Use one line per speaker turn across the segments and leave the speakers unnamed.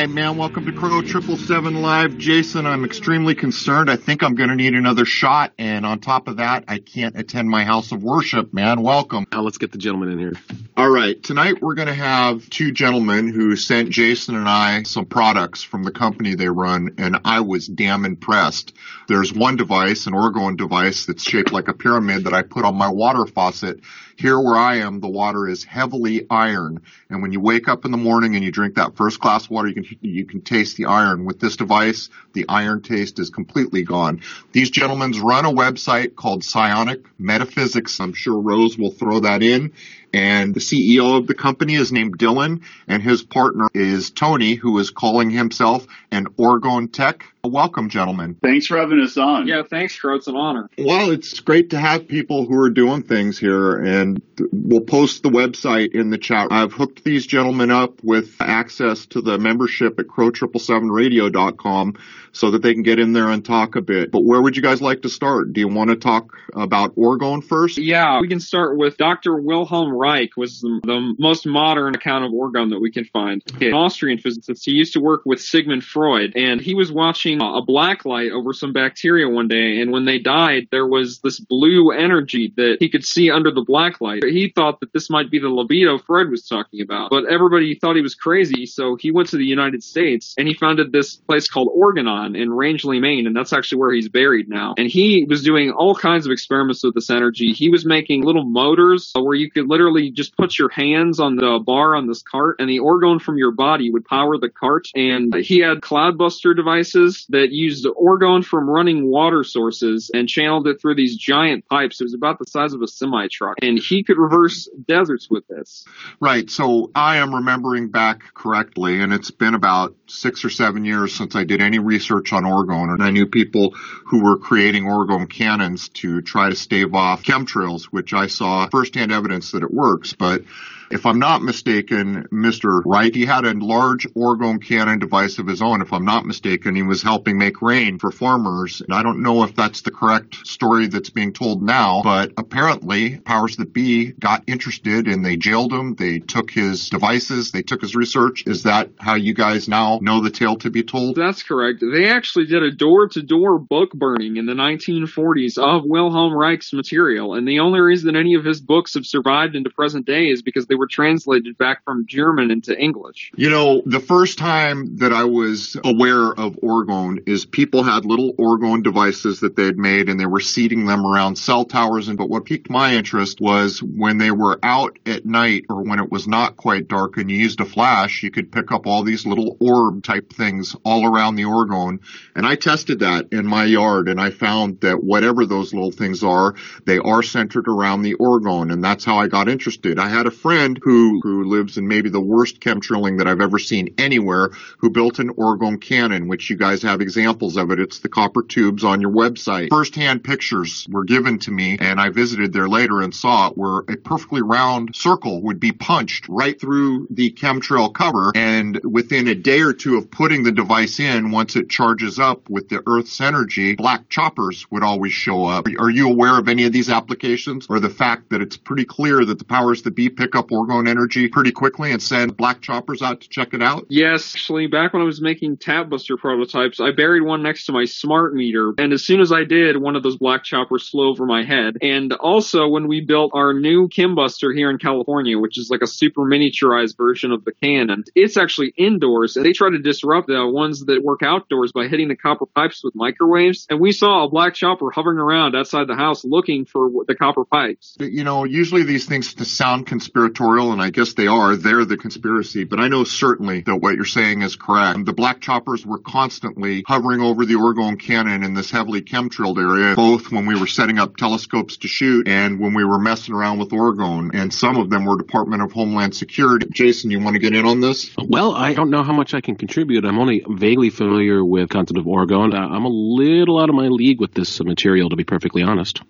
Hi, man. Welcome to Crow Triple Seven Live. Jason, I'm extremely concerned. I think I'm going to need another shot. And on top of that, I can't attend my house of worship, man. Welcome.
Now let's get the gentleman in here.
All right. Tonight, we're going to have two gentlemen who sent Jason and I some products from the company they run. And I was damn impressed. There's one device, an Orgone device that's shaped like a pyramid that I put on my water faucet. Here where I am, the water is heavily iron. And when you wake up in the morning and you drink that first glass of water, you can, you can taste the iron. With this device, the iron taste is completely gone. These gentlemen run a website called Psionic Metaphysics. I'm sure Rose will throw that in. And the CEO of the company is named Dylan, and his partner is Tony, who is calling himself an Orgone Tech. Welcome, gentlemen.
Thanks for having us on.
Yeah, thanks, Crow. It's an honor.
Well, it's great to have people who are doing things here, and we'll post the website in the chat. I've hooked these gentlemen up with access to the membership at crow777radio.com so that they can get in there and talk a bit. But where would you guys like to start? Do you want to talk about Orgone first?
Yeah, we can start with Dr. Wilhelm Reich was the, the most modern account of Orgone that we can find. An Austrian physicist. He used to work with Sigmund Freud, and he was watching a black light over some bacteria one day, and when they died, there was this blue energy that he could see under the black light. He thought that this might be the libido Freud was talking about, but everybody thought he was crazy, so he went to the United States and he founded this place called Organon in Rangeley, Maine, and that's actually where he's buried now. And he was doing all kinds of experiments with this energy. He was making little motors uh, where you could literally just put your hands on the bar on this cart, and the orgone from your body would power the cart. And he had cloudbuster devices that used the orgone from running water sources and channeled it through these giant pipes. It was about the size of a semi truck, and he could reverse deserts with this.
Right. So I am remembering back correctly, and it's been about six or seven years since I did any research on orgone, and I knew people who were creating orgone cannons to try to stave off chemtrails, which I saw firsthand evidence that it works. But if I'm not mistaken, Mr. Reich, he had a large orgone cannon device of his own. If I'm not mistaken, he was helping make rain for farmers. And I don't know if that's the correct story that's being told now, but apparently powers that be got interested and they jailed him. They took his devices. They took his research. Is that how you guys now know the tale to be told?
That's correct. They actually did a door to door book burning in the 1940s of Wilhelm Reich's material. And the only reason any of his books have survived into present day is because they were translated back from German into English.
You know, the first time that I was aware of orgone is people had little orgone devices that they had made and they were seeding them around cell towers. And but what piqued my interest was when they were out at night or when it was not quite dark and you used a flash, you could pick up all these little orb type things all around the orgone. And I tested that in my yard and I found that whatever those little things are, they are centered around the orgone. And that's how I got interested. I had a friend friend who, who lives in maybe the worst chemtrailing that I've ever seen anywhere, who built an orgone cannon, which you guys have examples of it. It's the copper tubes on your website. First-hand pictures were given to me, and I visited there later and saw it where a perfectly round circle would be punched right through the chemtrail cover, and within a day or two of putting the device in, once it charges up with the Earth's energy, black choppers would always show up. Are you aware of any of these applications, or the fact that it's pretty clear that the powers that be pick up Orgone Energy pretty quickly and send black choppers out to check it out?
Yes, actually, back when I was making tap buster prototypes, I buried one next to my smart meter, and as soon as I did, one of those black choppers flew over my head. And also, when we built our new Chembuster here in California, which is like a super miniaturized version of the cannon, it's actually indoors, and they try to disrupt the ones that work outdoors by hitting the copper pipes with microwaves. And we saw a black chopper hovering around outside the house looking for the copper pipes.
You know, usually these things sound conspiratorial and I guess they are. They're the conspiracy, but I know certainly that what you're saying is correct. The black choppers were constantly hovering over the orgone cannon in this heavily chemtrailed area, both when we were setting up telescopes to shoot and when we were messing around with orgone. And some of them were Department of Homeland Security. Jason, you want to get in on this?
Well, I don't know how much I can contribute. I'm only vaguely familiar with content of orgone. Uh, I'm a little out of my league with this material, to be perfectly honest.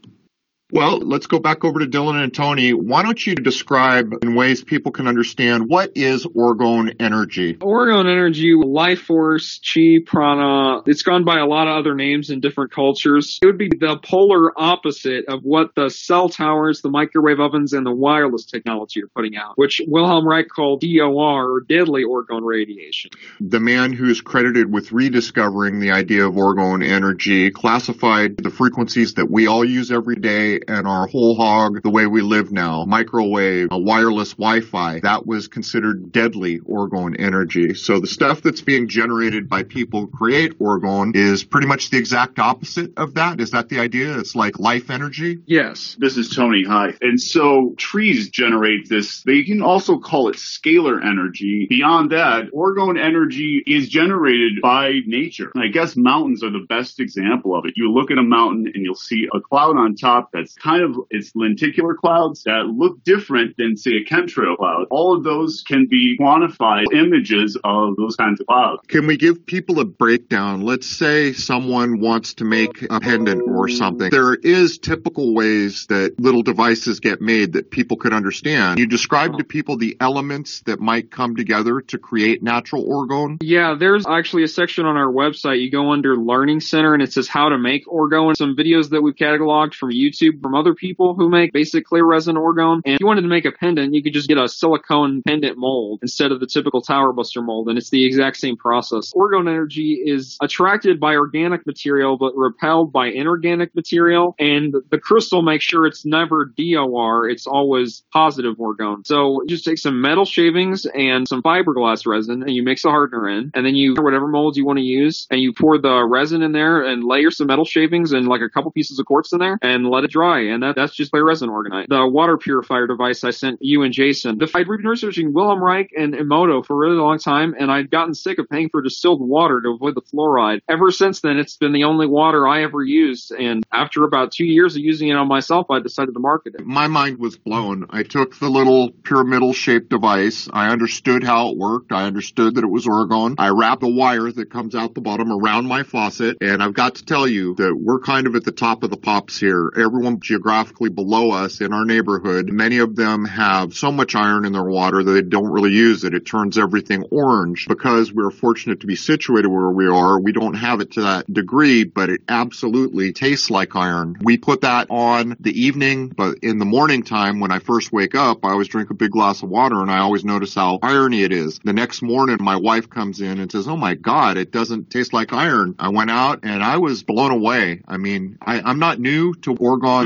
Well, let's go back over to Dylan and Tony. Why don't you describe in ways people can understand what is orgone energy?
Orgone energy, life force, chi, prana, it's gone by a lot of other names in different cultures. It would be the polar opposite of what the cell towers, the microwave ovens, and the wireless technology are putting out, which Wilhelm Reich called DOR, or deadly orgone radiation.
The man who's credited with rediscovering the idea of orgone energy classified the frequencies that we all use every day and our whole hog the way we live now, microwave, wireless Wi-Fi, that was considered deadly orgone energy. So the stuff that's being generated by people who create orgone is pretty much the exact opposite of that. Is that the idea? It's like life energy?
Yes.
This is Tony. Hi. And so trees generate this. They can also call it scalar energy. Beyond that, orgone energy is generated by nature. I guess mountains are the best example of it. You look at a mountain and you'll see a cloud on top that's kind of it's lenticular clouds that look different than say a chemtrail cloud. All of those can be quantified images of those kinds of clouds.
Can we give people a breakdown? Let's say someone wants to make a pendant or something. There is typical ways that little devices get made that people could understand. You describe to people the elements that might come together to create natural orgone.
Yeah, there's actually a section on our website. You go under Learning Center and it says how to make orgone. Some videos that we've cataloged from YouTube from other people who make basic clear resin orgone. And if you wanted to make a pendant, you could just get a silicone pendant mold instead of the typical tower buster mold. And it's the exact same process. Orgone energy is attracted by organic material but repelled by inorganic material. And the crystal makes sure it's never DOR, it's always positive orgone. So you just take some metal shavings and some fiberglass resin and you mix a hardener in. And then you whatever molds you want to use and you pour the resin in there and layer some metal shavings and like a couple pieces of quartz in there and let it dry. And that, that's just by resin orgonite. The water purifier device I sent you and Jason. The, I'd been researching Wilhelm Reich and Emoto for a really long time and I'd gotten sick of paying for distilled water to avoid the fluoride. Ever since then, it's been the only water I ever used. And after about two years of using it on myself, I decided to market it.
My mind was blown. I took the little pyramidal shaped device. I understood how it worked. I understood that it was orgone. I wrapped a wire that comes out the bottom around my faucet. And I've got to tell you that we're kind of at the top of the pops here. Everyone geographically below us in our neighborhood, many of them have so much iron in their water that they don't really use it. It turns everything orange. Because we're fortunate to be situated where we are, we don't have it to that degree, but it absolutely tastes like iron. We put that on the evening, but in the morning time when I first wake up, I always drink a big glass of water and I always notice how irony it is. The next morning, my wife comes in and says, Oh my God, it doesn't taste like iron. I went out and I was blown away. I mean, I, I'm not new to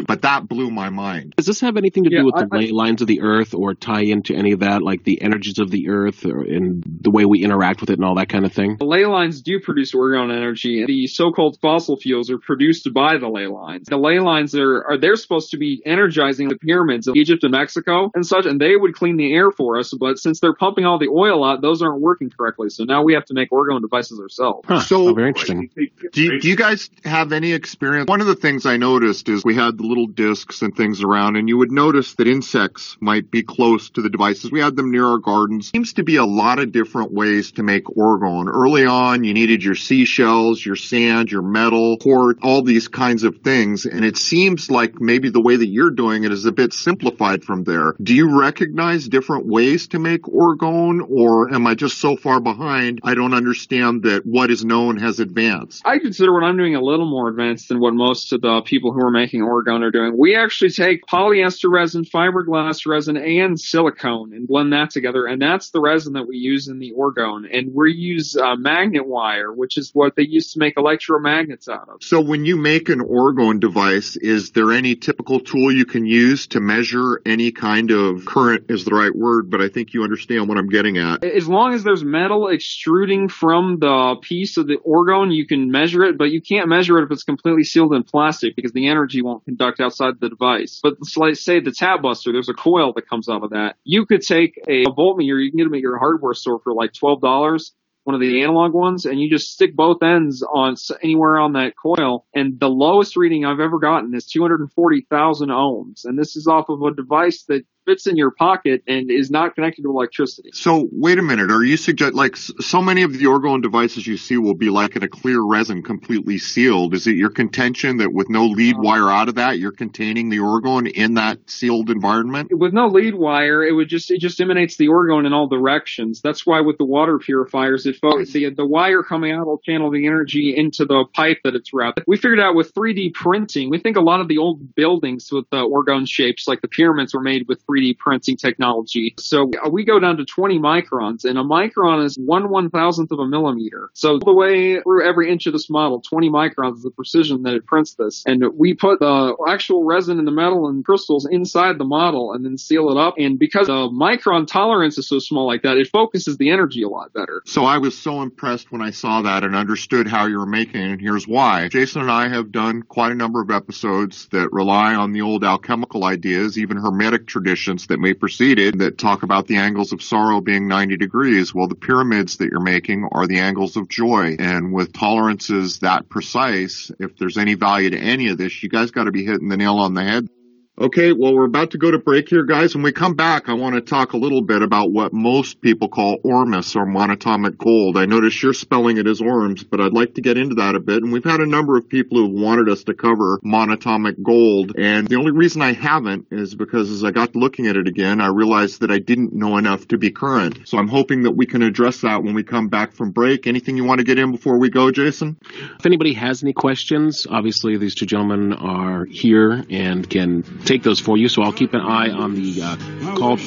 orgone, but that blew my mind.
Does this have anything to
Yeah,
do with
I-
the ley lines of the earth or tie into any of that, like the energies of the earth or, and the way we interact with it and all that kind of thing?
The ley lines do produce orgone energy. The so-called fossil fuels are produced by the ley lines. The ley lines are, are they're supposed to be energizing the pyramids of Egypt and Mexico and such, and they would clean the air for us. But since they're pumping all the oil out, those aren't working correctly. So now we have to make orgone devices ourselves.
Huh, oh,
So-
oh, very interesting.
Do you, do you guys have any experience? One of the things I noticed is we had the little discs and things around, and you would notice that insects might be close to the devices. We had them near our gardens. Seems to be a lot of different ways to make orgone. Early on, you needed your seashells, your sand, your metal, quartz, all these kinds of things. And it seems like maybe the way that you're doing it is a bit simplified from there. Do you recognize different ways to make orgone, or am I just so far behind I don't understand that what is known has advanced?
I consider what I'm doing a little more advanced than what most of the people who are making orgone are doing. We actually take polyester resin, fiberglass resin, and silicone and blend that together, and that's the resin that we use in the orgone. And we use uh, magnet wire, which is what they used to make electromagnets out of.
So when you make an orgone device, is there any typical tool you can use to measure any kind of current is the right word, but I think you understand what I'm getting at.
As long as there's metal extruding from the piece of the orgone, you can measure it, but you can't measure it if it's completely sealed in plastic because the energy won't conduct outside the device. But let's say the tap buster, there's a coil that comes out of that. You could take a, a voltmeter, you can get them at your hardware store for like twelve dollars. One of the analog ones, and you just stick both ends on anywhere on that coil. And the lowest reading I've ever gotten is 240,000 ohms. And this is off of a device that fits in your pocket and is not connected to electricity.
So wait a minute. Are you suggest like so many of the orgone devices you see will be like in a clear resin, completely sealed? Is it your contention that with no lead
Uh,
wire out of that, you're containing the orgone in that sealed environment?
With no lead wire, it would just it just emanates the orgone in all directions. That's why with the water purifiers, it fo- the the wire coming out will channel the energy into the pipe that it's wrapped. We figured out with 3D printing, we think a lot of the old buildings with the orgone shapes, like the pyramids, were made with 3D printing technology. So we go down to 20 microns, and a micron is one one thousandth of a millimeter. So all the way through every inch of this model, 20 microns is the precision that it prints this. And we put the actual resin and the metal and crystals inside the model and then seal it up. And because the micron tolerance is so small like that, it focuses the energy a lot better.
So I was so impressed when I saw that and understood how you were making it, and here's why. Jason and I have done quite a number of episodes that rely on the old alchemical ideas, even hermetic traditions that may precede it, that talk about the angles of sorrow being 90 degrees. Well, the pyramids that you're making are the angles of joy. And with tolerances that precise, if there's any value to any of this, you guys got to be hitting the nail on the head. Okay, well, we're about to go to break here, guys. When we come back, I want to talk a little bit about what most people call ormus or monatomic gold. I notice you're spelling it as orms, but I'd like to get into that a bit. And we've had a number of people who've wanted us to cover monatomic gold. And the only reason I haven't is because as I got looking at it again, I realized that I didn't know enough to be current. So I'm hoping that we can address that when we come back from break. Anything you want to get in before we go, Jason?
If anybody has any questions, obviously these two gentlemen are here and can take those for you. So I'll keep an eye on the uh, call.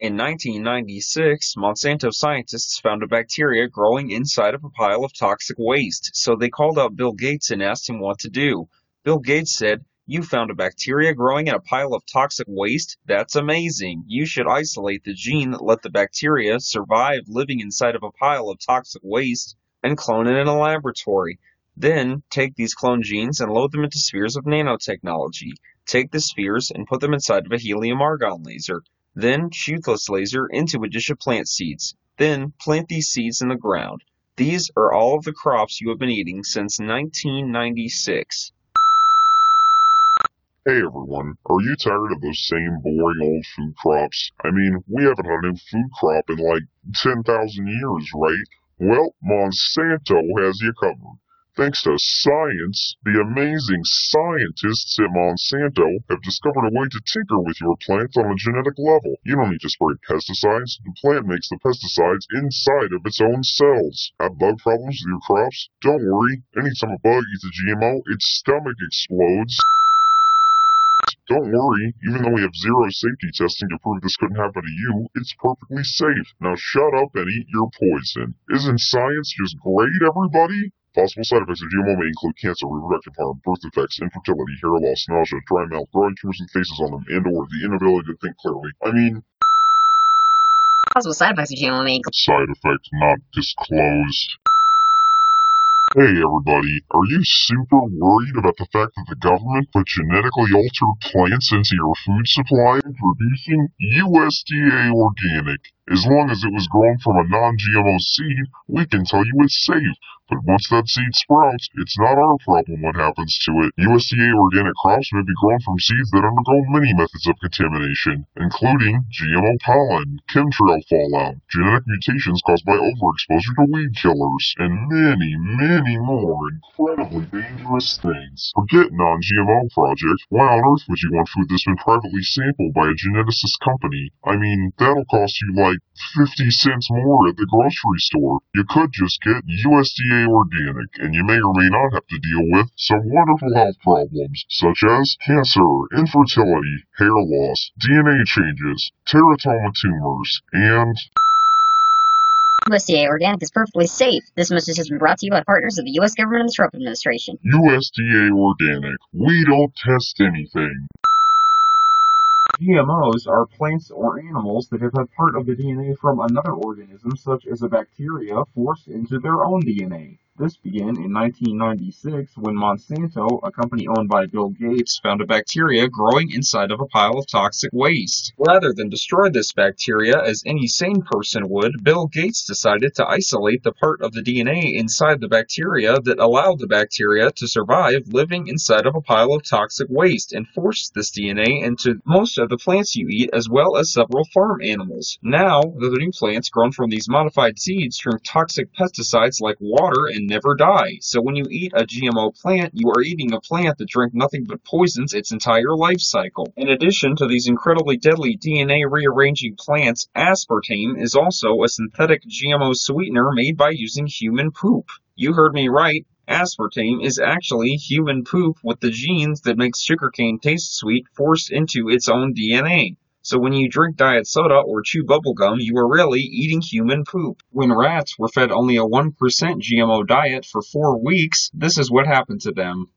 In 1996, Monsanto scientists found a bacteria growing inside of a pile of toxic waste, so they called out Bill Gates and asked him what to do. Bill Gates said, You found a bacteria growing in a pile of toxic waste? That's amazing. You should isolate the gene that let the bacteria survive living inside of a pile of toxic waste and clone it in a laboratory. Then take these clone genes and load them into spheres of nanotechnology. Take the spheres and put them inside of a helium argon laser. Then shoot this laser into a dish of plant seeds. Then plant these seeds in the ground. These are all of the crops you have been eating since 1996.
Hey everyone, are you tired of those same boring old food crops? I mean, we haven't had a new food crop in like 10,000 years, right? Well, Monsanto has you covered. Thanks to science, the amazing scientists at Monsanto have discovered a way to tinker with your plants on a genetic level. You don't need to spray pesticides. The plant makes the pesticides inside of its own cells. Have bug problems with your crops? Don't worry. Anytime a bug eats a GMO, its stomach explodes. Don't worry, even though we have zero safety testing to prove this couldn't happen to you, it's perfectly safe. Now shut up and eat your poison. Isn't science just great, everybody? Possible side effects of GMO may include cancer, reproductive harm, birth defects, infertility, hair loss, nausea, dry mouth, growing tumors and faces on them, and or the inability to think clearly. I mean,
Possible side effects of GMO may include
side effects not disclosed. Hey everybody, are you super worried about the fact that the government put genetically altered plants into your food supply producing USDA organic? As long as it was grown from a non-GMO seed, we can tell you it's safe. But once that seed sprouts, it's not our problem what happens to it. USDA organic crops may be grown from seeds that undergo many methods of contamination, including GMO pollen, chemtrail fallout, genetic mutations caused by overexposure to weed killers, and many, many more incredibly dangerous things. Forget non-GMO project. Why on earth would you want food that's been privately sampled by a geneticist company? I mean, that'll cost you like 50 cents more at the grocery store. You could just get USDA organic, and you may or may not have to deal with some wonderful health problems, such as cancer, infertility, hair loss, DNA changes, teratoma tumors, and
USDA organic is perfectly safe. This message has been brought to you by partners of the U.S. government and the Trump administration.
USDA organic. We don't test anything.
GMOs are plants or animals that have had part of the DNA from another organism, such as a bacteria, forced into their own DNA. This began in 1996 when Monsanto, a company owned by Bill Gates,
found a bacteria growing inside of a pile of toxic waste. Rather than destroy this bacteria as any sane person would, Bill Gates decided to isolate the part of the DNA inside the bacteria that allowed the bacteria to survive living inside of a pile of toxic waste and forced this DNA into most of the plants you eat as well as several farm animals. Now, the new plants grown from these modified seeds drink toxic pesticides like water and never die. So when you eat a GMO plant, you are eating a plant that drank nothing but poisons its entire life cycle. In addition to these incredibly deadly DNA rearranging plants, aspartame is also a synthetic GMO sweetener made by using human poop. You heard me right. Aspartame is actually human poop with the genes that make sugarcane taste sweet forced into its own DNA. So when you drink diet soda or chew bubblegum, you are really eating human poop. When rats were fed only a 1% GMO diet for four weeks, this is what happened to them.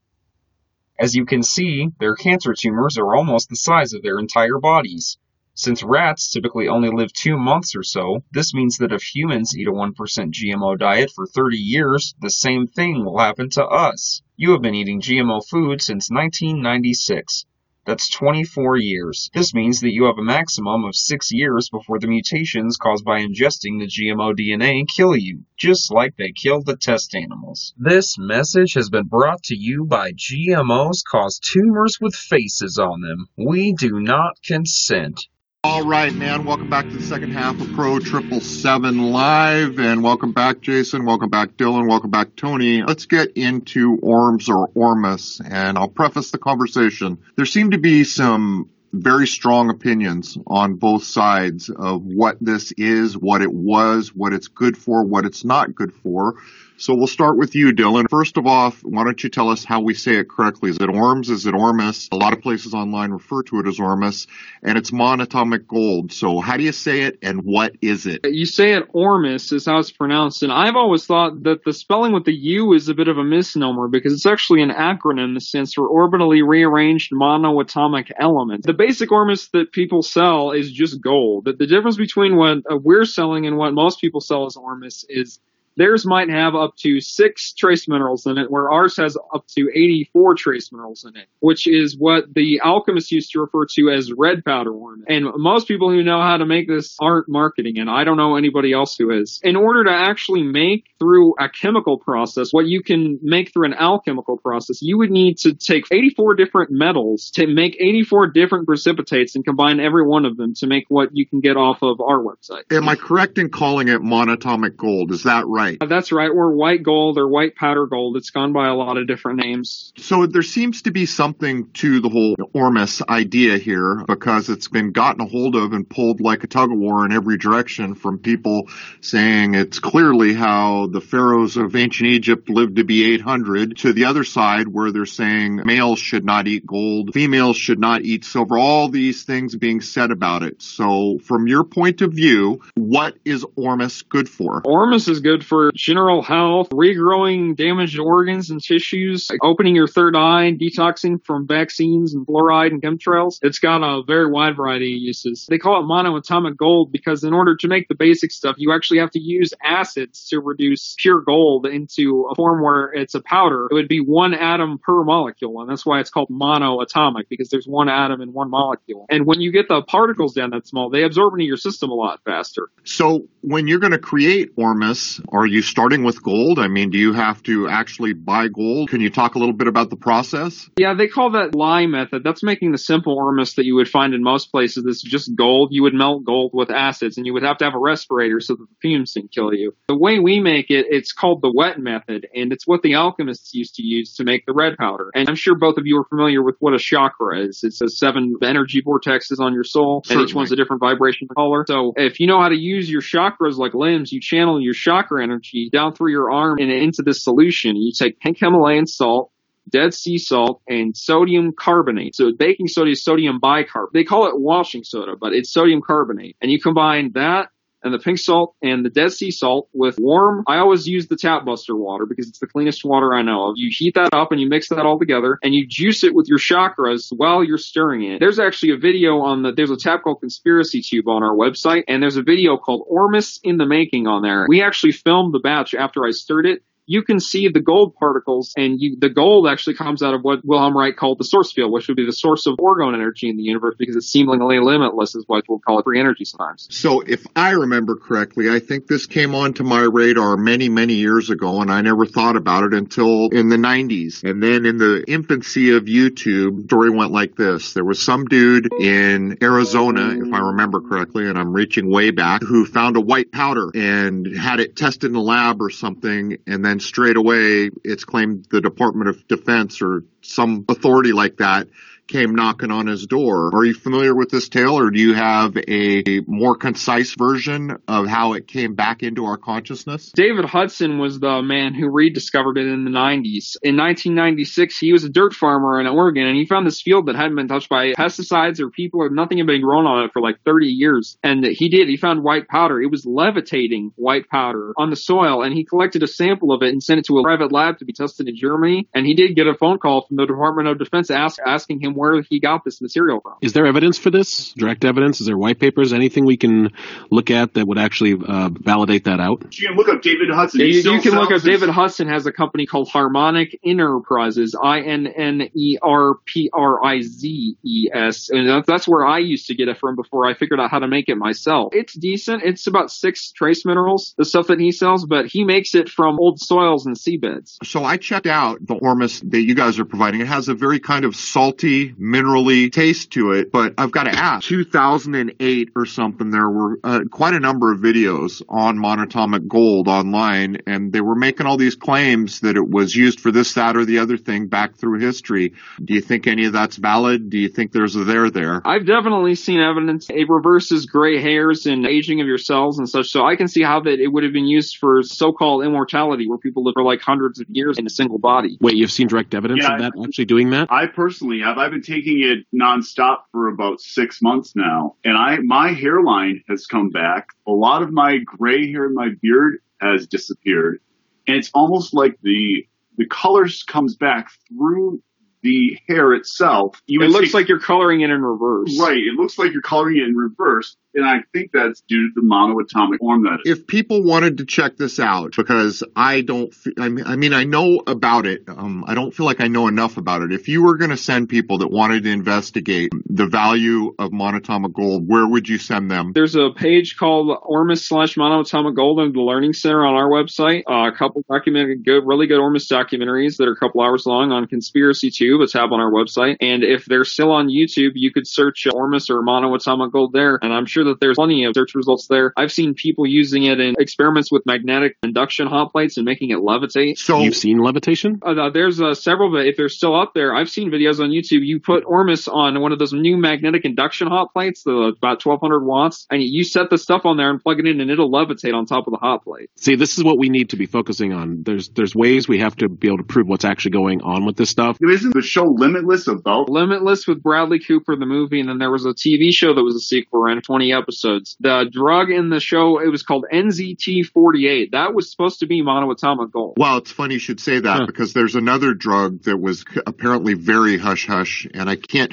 As you can see, their cancer tumors are almost the size of their entire bodies. Since rats typically only live two months or so, this means that if humans eat a 1% GMO diet for 30 years, the same thing will happen to us. You have been eating GMO food since 1996. That's 24 years. This means that you have a maximum of 6 years before the mutations caused by ingesting the GMO DNA kill you, just like they killed the test animals. This message has been brought to you by GMOs cause tumors with faces on them. We do not consent.
All right, man. Welcome back to the second half of Crow Triple Seven Live, and welcome back, Jason. Welcome back, Dylan. Welcome back, Tony. Let's get into ORMS or ORMUS, and I'll preface the conversation. There seem to be some very strong opinions on both sides of what this is, what it was, what it's good for, what it's not good for. So we'll start with you, Dylan. First of all, why don't you tell us how we say it correctly? Is it ORMS? Is it ORMUS? A lot of places online refer to it as ORMUS, and it's monatomic gold. So how do you say it, and what is it?
You say it ORMUS is how it's pronounced, and I've always thought that the spelling with the U is a bit of a misnomer because it's actually an acronym that stands for orbitally rearranged monoatomic element. The basic ORMUS that people sell is just gold. The difference between what uh, we're selling and what most people sell as ORMUS is Theirs might have up to six trace minerals in it, where ours has up to 84 trace minerals in it, which is what the alchemists used to refer to as red powder worm. And most people who know how to make this aren't marketing it. I don't know anybody else who is. In order to actually make through a chemical process what you can make through an alchemical process, you would need to take 84 different metals to make 84 different precipitates and combine every one of them to make what you can get off of our website.
Am I correct in calling it monatomic gold? Is that right?
Uh, That's right, or white gold or white powder gold. It's gone by a lot of different names.
So there seems to be something to the whole Ormus idea here because it's been gotten a hold of and pulled like a tug of war in every direction from people saying it's clearly how the pharaohs of ancient Egypt lived to be 800 to the other side where they're saying males should not eat gold, females should not eat silver, all these things being said about it. So from your point of view, what is Ormus good for?
Ormus is good for general health, regrowing damaged organs and tissues, opening your third eye, detoxing from vaccines and fluoride and chemtrails. It's got a very wide variety of uses. They call it monoatomic gold because in order to make the basic stuff, you actually have to use acids to reduce pure gold into a form where it's a powder. It would be one atom per molecule, and that's why it's called monoatomic because there's one atom in one molecule. And when you get the particles down that small, they absorb into your system a lot faster.
So when you're going to create Ormus, are you starting with gold? I mean, do you have to actually buy gold? Can you talk a little bit about the process?
Yeah, they call that lye method. That's making the simple Ormus that you would find in most places. It's just gold. You would melt gold with acids, and you would have to have a respirator so that the fumes didn't kill you. The way we make it, it's called the wet method, and it's what the alchemists used to use to make the red powder. And I'm sure both of you are familiar with what a chakra is. It's a seven energy vortexes on your soul, and each one's a different vibration color. So if you know how to use your chakras like limbs, you channel your chakra energy down through your arm and into this solution. You take pink Himalayan salt, dead sea salt, and sodium carbonate. So baking soda is sodium bicarbonate. They call it washing soda, but it's sodium carbonate. And you combine that and the pink salt and the dead sea salt with warm. I always use the tap buster water because it's the cleanest water I know of. You heat that up and you mix that all together and you juice it with your chakras while you're stirring it. There's actually a video on the, there's a tab called Conspiracy Tube on our website and there's a video called Ormus in the Making on there. We actually filmed the batch after I stirred it you can see the gold particles, and you, the gold actually comes out of what Wilhelm Reich called the source field, which would be the source of orgone energy in the universe because it's seemingly limitless, is what we'll call it free energy sometimes.
So, if I remember correctly, I think this came onto my radar many, many years ago, and I never thought about it until in the 90s. And then in the infancy of YouTube, story went like this. There was some dude in Arizona, if I remember correctly, and I'm reaching way back, who found a white powder and had it tested in a lab or something, and then straight away it's claimed the Department of Defense or some authority like that came knocking on his door. Are you familiar with this tale, or do you have a more concise version of how it came back into our consciousness?
David Hudson was the man who rediscovered it in the 90s. In 1996, he was a dirt farmer in Oregon, and he found this field that hadn't been touched by pesticides or people, or nothing had been grown on it for like 30 years. And he did, he found white powder. It was levitating white powder on the soil, and he collected a sample of it and sent it to a private lab to be tested in Germany. And he did get a phone call from the Department of Defense ask, asking him where he got this material from.
Is there evidence for this? Direct evidence? Is there white papers? Anything we can look at that would actually uh, validate that out?
You can look up David Hudson.
Yeah, you, you can look
sells
up David Hudson has a company called Harmonic Innerprizes, I N N E R P R I Z E S, and that- that's where I used to get it from before I figured out how to make it myself. It's decent. It's about six trace minerals, the stuff that he sells, but he makes it from old soils and seabeds.
So I checked out the Ormus that you guys are providing. It has a very kind of salty, minerally taste to it. But I've got to ask, 2008 or something, there were uh, quite a number of videos on monatomic gold online, and they were making all these claims that it was used for this, that, or the other thing back through history. Do you think any of that's valid? Do you think there's a there there?
I've definitely seen evidence it reverses gray hairs and aging of your cells and such. So I can see how that it would have been used for so-called immortality, where people live for like hundreds of years in a single body.
Wait, you've seen direct evidence
Yeah,
of that actually doing that?
I personally have. I've been taking it nonstop for about six months now, and I my hairline has come back. A lot of my gray hair in my beard has disappeared, and it's almost like the the colors comes back through the hair itself. You
It looks
think-
like you're coloring it in reverse.
right. It looks like you're coloring it in reverse, and I think that's due to the monoatomic form that
if people wanted to check this out because i don't fe- I mean, I mean i know about it um, i don't feel like i know enough about it if you were going to send people that wanted to investigate the value of monatomic gold where would you send them
There's a page called Ormus slash monatomic Gold in the Learning Center on our website. Uh, a couple documented, good, really good Ormus documentaries that are a couple hours long on Conspiracy Tube. It's tab on our website. And if they're still on YouTube, you could search Ormus or Monoatomic Gold there. And I'm sure that there's plenty of search results there. I've seen people using it in experiments with magnetic induction hot plates and making it levitate.
so
You've seen levitation?
Uh, there's uh, several, but if they're still up there, I've seen videos on YouTube. You put Ormus on one of those new magnetic induction hot plates, the about 1200 watts, and you set the stuff on there and plug it in, and it'll levitate on top of the hot plate.
See, this is what we need to be focusing on. There's there's ways we have to be able to prove what's actually going on with this stuff.
Isn't the show Limitless about
Limitless with Bradley Cooper, the movie, and then there was a TV show that was a sequel, ran 20 episodes. The drug in the show, it was called NZT48. That was supposed to be monoatomic gold.
well, it's funny you should say that
Huh.
because there's another drug that was apparently very hush hush, and I can't.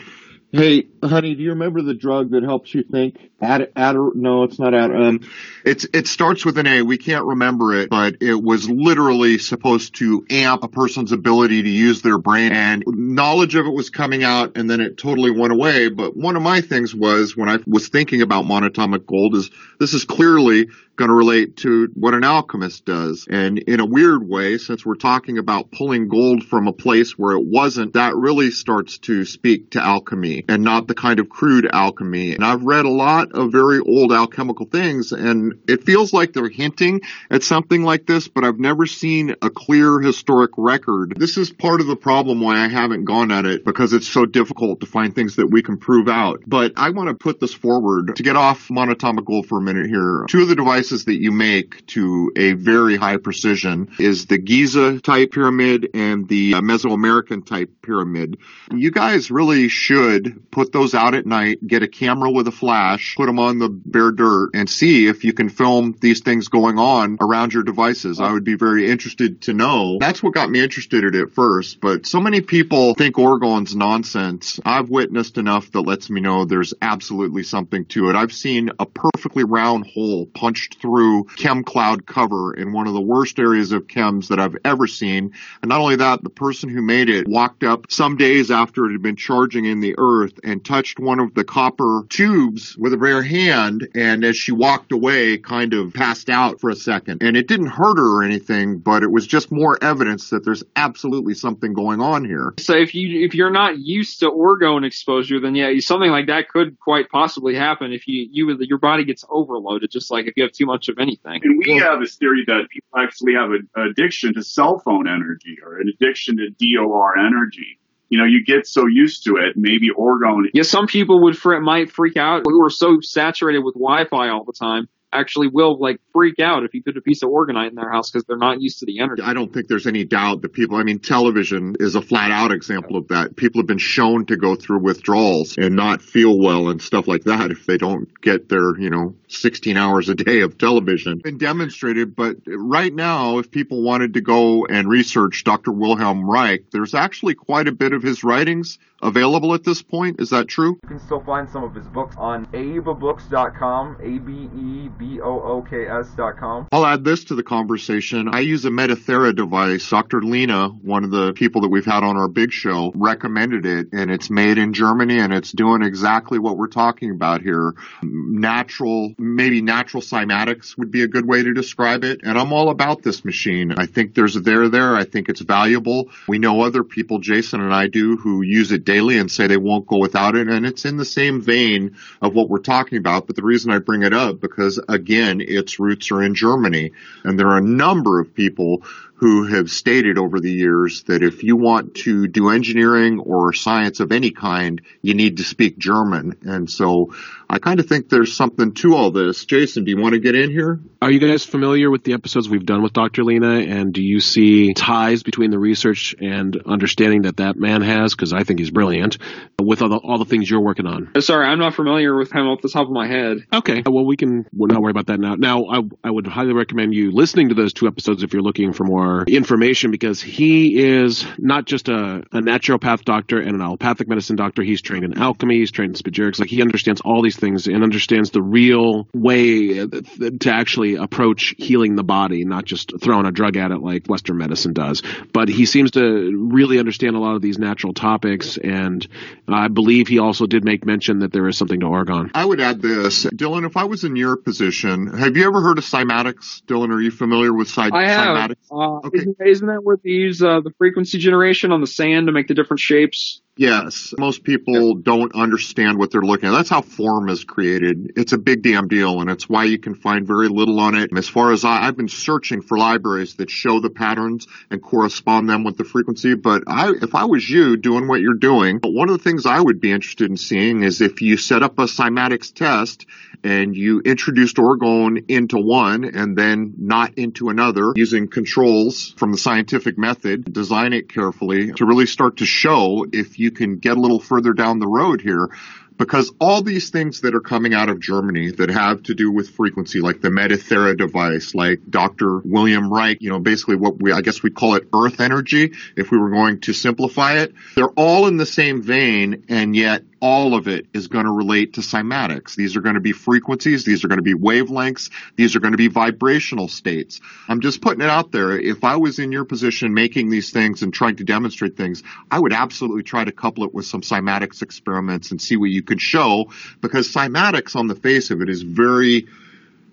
Hey, honey, do you remember the drug that helps you think? Ad, ad, no, it's not ad. Um, it's it starts with an A. We can't remember it, but it was literally supposed to amp a person's ability to use their brain, and knowledge of it was coming out, and then it totally went away. But one of my things was when I was thinking about monatomic gold is this is clearly going to relate to what an alchemist does, and in a weird way, since we're talking about pulling gold from a place where it wasn't, that really starts to speak to alchemy and not the kind of crude alchemy. And I've read a lot of very old alchemical things, and it feels like they're hinting at something like this, but I've never seen a clear historic record. This is part of the problem why I haven't gone at it because it's so difficult to find things that we can prove out. But I want to put this forward to get off monatomic gold for a minute here. Two of the devices that you make to a very high precision is the Giza type pyramid and the uh, Mesoamerican type pyramid. You guys really should put those out at night, get a camera with a flash, put them on the bare dirt, and see if you can film these things going on around your devices. I would be very interested to know. That's what got me interested in it first, but so many people think Orgone's nonsense. I've witnessed enough that lets me know there's absolutely something to it. I've seen a perfectly round hole punched through chem cloud cover in one of the worst areas of chems that I've ever seen. And not only that, the person who made it walked up some days after it had been charging in the earth and touched one of the copper tubes with her bare hand. And as she walked away, kind of passed out for a second. And it didn't hurt her or anything, but it was just more evidence that there's absolutely something going on here.
So if you if you're not used to orgone exposure, then yeah, something like that could quite possibly happen if you you your body gets overloaded, just like if you have too much of anything.
And we have this theory that people actually have an addiction to cell phone energy or an addiction to DOR energy you know, you get so used to it, maybe orgone.
Yeah, some people would fr- might freak out who are so saturated with Wi-Fi all the time actually will like freak out if you put a piece of orgonite in their house because they're not used to the energy.
I don't think there's any doubt that people, I mean, television is a flat out example of that. People have been shown to go through withdrawals and not feel well and stuff like that if they don't get their, you know, 16 hours a day of television. Been demonstrated, but right now, if people wanted to go and research Dr. Wilhelm Reich, there's actually quite a bit of his writings available at this point. Is that true?
You can still find some of his books on abebooks.com, A B E B O O K S.com.
I'll add this to the conversation. I use a Metathera device. Dr. Lena, one of the people that we've had on our big show, recommended it, and it's made in Germany and it's doing exactly what we're talking about here. Natural, maybe natural cymatics would be a good way to describe it. And I'm all about this machine. I think there's a there there. I think it's valuable. We know other people, Jason and I do, who use it daily and say they won't go without it. And it's in the same vein of what we're talking about. But the reason I bring it up, because again, its roots are in Germany. And there are a number of people who have stated over the years that if you want to do engineering or science of any kind, you need to speak German. And so I kind of think there's something to all this. Jason, do you want to get in here?
Are you guys familiar with the episodes we've done with Dr. Lena? And do you see ties between the research and understanding that that man has? Because I think he's brilliant with all the, all the things you're working on.
Uh, sorry, I'm not familiar with him off the top of my head.
Okay. Well, we can, we'll not worry about that now. Now, I, I would highly recommend you listening to those two episodes if you're looking for more information because he is not just a, a naturopath doctor and an allopathic medicine doctor. He's trained in alchemy, he's trained in spagyrics. Like he understands all these things and understands the real way to actually approach healing the body, not just throwing a drug at it like Western medicine does. But he seems to really understand a lot of these natural topics. And I believe he also did make mention that there is something to orgone.
I would add this. Dylan, if I was in your position, have you ever heard of cymatics? Dylan, are you familiar with cy-
I have.
cymatics?
Uh, okay. isn't, isn't, that where they use uh, the frequency generation on the sand to make the different shapes?
Yes. Most people don't understand what they're looking at. That's how form is created. It's a big damn deal, and it's why you can find very little on it. As far as I, I've been searching for libraries that show the patterns and correspond them with the frequency. But I, if I was you doing what you're doing, one of the things I would be interested in seeing is if you set up a cymatics test and you introduced orgone into one and then not into another using controls from the scientific method, design it carefully to really start to show if you can get a little further down the road here because all these things that are coming out of Germany that have to do with frequency, like the Metathera device, like Dr. William Reich, you know, basically what we, I guess we'd call it earth energy if we were going to simplify it, they're all in the same vein, and yet all of it is going to relate to cymatics. These are going to be frequencies. These are going to be wavelengths. These are going to be vibrational states. I'm just putting it out there. If I was in your position making these things and trying to demonstrate things, I would absolutely try to couple it with some cymatics experiments and see what you could show because cymatics on the face of it is very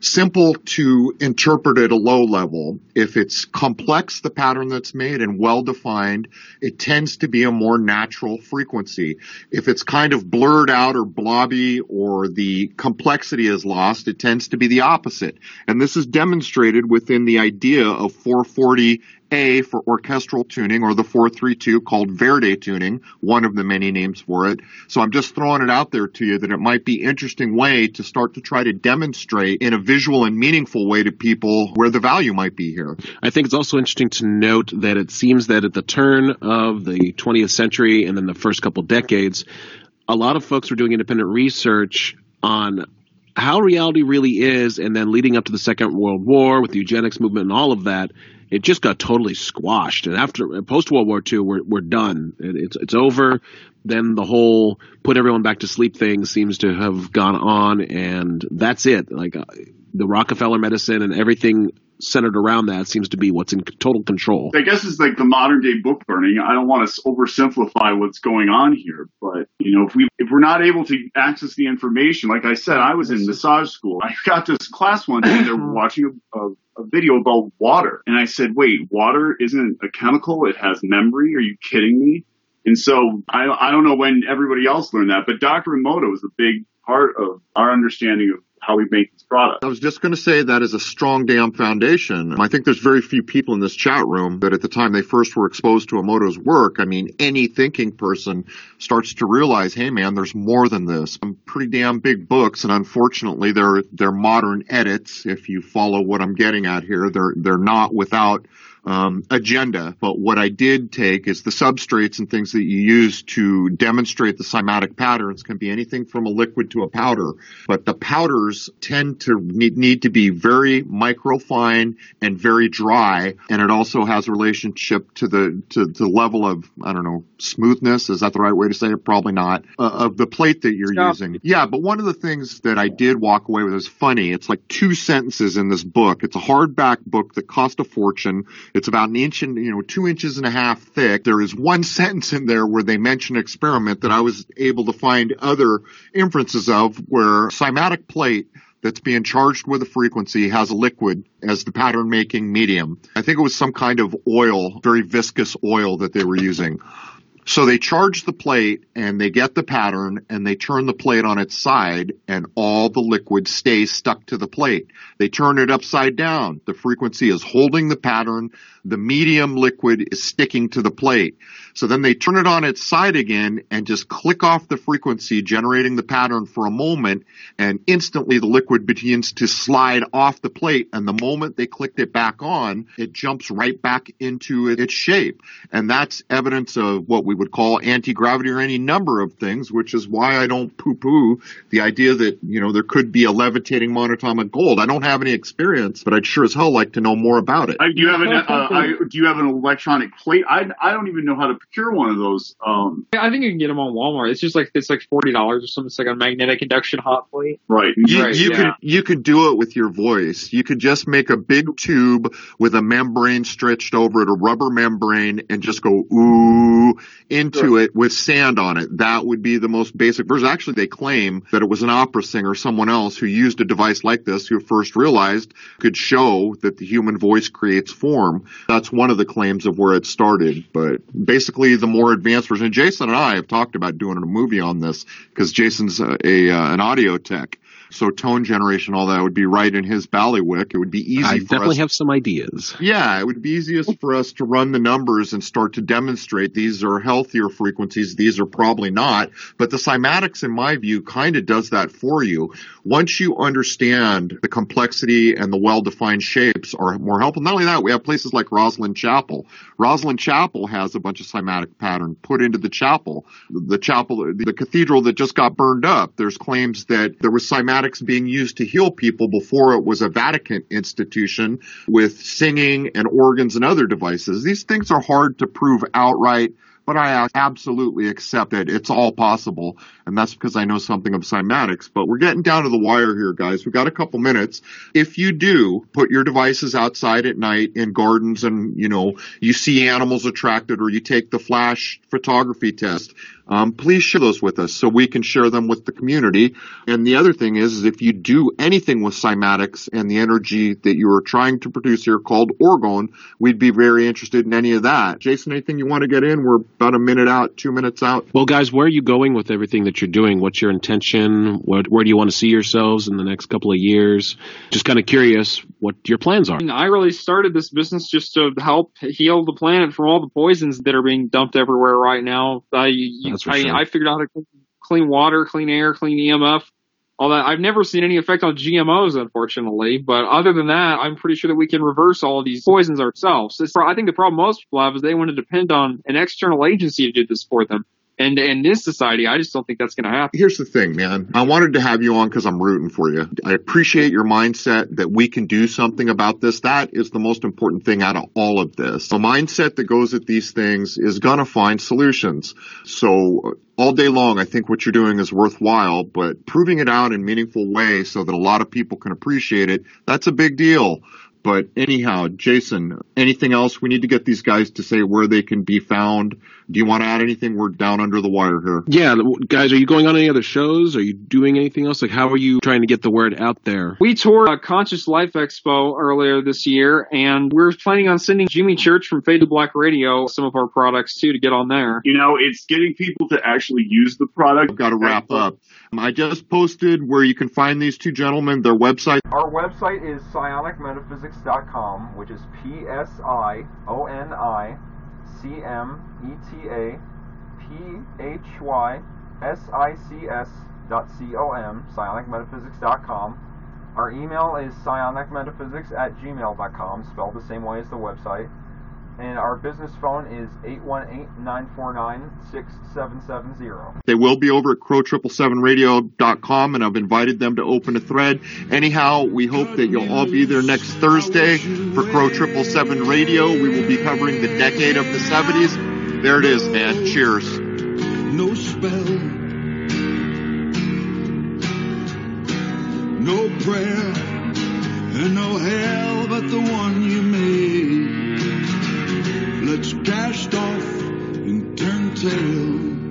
simple to interpret at a low level. If it's complex, the pattern that's made and well defined, it tends to be a more natural frequency. If it's kind of blurred out or blobby or the complexity is lost, it tends to be the opposite. And this is demonstrated within the idea of 440 a for orchestral tuning or the 432 called Verdi tuning, one of the many names for it. So I'm just throwing it out there to you that it might be interesting way to start to try to demonstrate in a visual and meaningful way to people where the value might be here.
I think it's also interesting to note that it seems that at the turn of the 20th century and then the first couple decades, a lot of folks were doing independent research on how reality really is and then leading up to the second world war with the eugenics movement and all of that it just got totally squashed. And after post World War II, we're we're done. It's it's over. Then the whole put everyone back to sleep thing seems to have gone on, and that's it. Like uh, the Rockefeller medicine and everything centered around that seems to be what's in total control.
I guess it's like the modern day book burning. I don't want to oversimplify what's going on here, but you know, if we if we're not able to access the information, like I said, I was in massage school. I got this class one day, they're watching a, a, a video about water, and I said, "Wait, water isn't a chemical? It has memory? Are you kidding me?" And so I I don't know when everybody else learned that, but Dr. Emoto was a big part of our understanding of how we make this product.
I was just going to say that is a strong damn foundation. I think there's very few people in this chat room that at the time they first were exposed to Emoto's work, I mean, any thinking person starts to realize, hey man, there's more than this. Some pretty damn big books, and unfortunately, they're they're modern edits. If you follow what I'm getting at here, they're they're not without um, agenda. But what I did take is the substrates and things that you use to demonstrate the cymatic patterns can be anything from a liquid to a powder. But the powders tend to need, need to be very microfine and very dry. And it also has a relationship to the, to the level of, I don't know, smoothness. Is that the right way to say it? Probably not. Uh, of the plate that you're
Stop.
using. Yeah. But one of the things that I did walk away with is funny. It's like two sentences in this book. It's a hardback book that cost a fortune. It's about an inch and, you know, two inches and a half thick. There is one sentence in there where they mention experiment that I was able to find other inferences of where cymatic plate that's being charged with a frequency has a liquid as the pattern making medium. I think it was some kind of oil, very viscous oil that they were using. So they charge the plate and they get the pattern and they turn the plate on its side and all the liquid stays stuck to the plate. They turn it upside down. The frequency is holding the pattern. The medium liquid is sticking to the plate. So then they turn it on its side again and just click off the frequency, generating the pattern for a moment, and instantly the liquid begins to slide off the plate. And the moment they clicked it back on, it jumps right back into its shape. And that's evidence of what we would call anti-gravity or any number of things, which is why I don't poo-poo the idea that, you know, there could be a levitating monatomic gold. I don't have any experience, but I'd sure as hell like to know more about it.
I, do you have an uh, I, do you have an electronic plate? I, I don't even know how to procure one of those. Um,
I think you can get them on Walmart. It's just like it's like forty dollars or something. It's like a magnetic induction hot plate.
right.
You,
Right,
you
yeah.
could you could do it with your voice. You could just make a big tube with a membrane stretched over it, a rubber membrane, and just go ooh into
Sure.
it with sand on it. That would be the most basic version. Actually, they claim that it was an opera singer, someone else who used a device like this, who first realized could show that the human voice creates form. That's one of the claims of where it started. But basically, the more advanced version. Jason and I have talked about doing a movie on this because Jason's a, a uh, an audio tech. So tone generation, all that would be right in his ballywick. It would be easy
I definitely
us.
have some ideas.
yeah, it would be easiest for us to run the numbers and start to demonstrate these are healthier frequencies, these are probably not. But the cymatics, in my view, kind of does that for you. Once you understand the complexity and the well-defined shapes are more helpful. Not only that, we have places like Rosslyn Chapel. Rosslyn Chapel has a bunch of cymatic pattern put into the chapel. The chapel, the cathedral that just got burned up, there's claims that there was cymatics being used to heal people before it was a Vatican institution with singing and organs and other devices. These things are hard to prove outright, but I absolutely accept it. It's all possible. And that's because I know something of cymatics. But we're getting down to the wire here, guys. We've got a couple minutes. If you do put your devices outside at night in gardens and, you know, you see animals attracted or you take the flash photography test, um, please share those with us so we can share them with the community. And the other thing is, is if you do anything with cymatics and the energy that you are trying to produce here called orgone, we'd be very interested in any of that. Jason, anything you want to get in? We're about a minute out, two minutes out.
Well, guys, where are you going with everything that you're doing? What's your intention? What, where do you want to see yourselves in the next couple of years? Just kind of curious what your plans are.
I really started this business just to help heal the planet from all the poisons that are being dumped everywhere right now. I, you,
That's for
I,
sure.
I figured out how to clean- water, clean air, clean EMF, all that. I've never seen any effect on GMOs, unfortunately. But other than that, I'm pretty sure that we can reverse all of these poisons ourselves. It's, I think the problem most people have is they want to depend on an external agency to do this for them. And in this society, I just don't think that's going to happen.
Here's the thing, man. I wanted to have you on because I'm rooting for you. I appreciate your mindset that we can do something about this. That is the most important thing out of all of this. A mindset that goes at these things is going to find solutions. So uh, all day long, I think what you're doing is worthwhile, but proving it out in meaningful way so that a lot of people can appreciate it, that's a big deal. But anyhow, Jason, anything else? We need to get these guys to say where they can be found. Do you want to add anything? We're down under the wire here.
Yeah, guys, are you going on any other shows? Are you doing anything else? Like, how are you trying to get the word out there?
We toured a Conscious Life Expo earlier this year, and we're planning on sending Jimmy Church from Fade to Black Radio some of our products too to get on there.
You know, it's getting people to actually use the product.
I've got to wrap up. Um, I just posted where you can find these two gentlemen, their website.
Our website is psionicmetaphysics.com, which is P S I O N I C M E T A P H Y S I C S dot C O M, psionicmetaphysics.com. Our email is psionicmetaphysics at gmail.com, spelled the same way as the website. And our business phone is 818-949-6770.
They will be over at crow777radio.com, and I've invited them to open a thread. Anyhow, we hope that you'll all be there next Thursday for Crow 777 Radio. We will be covering the decade of the 70s. There it is, man. Cheers.
No spell, no prayer, and no hell but the one you made. Let's cast off and turn tail.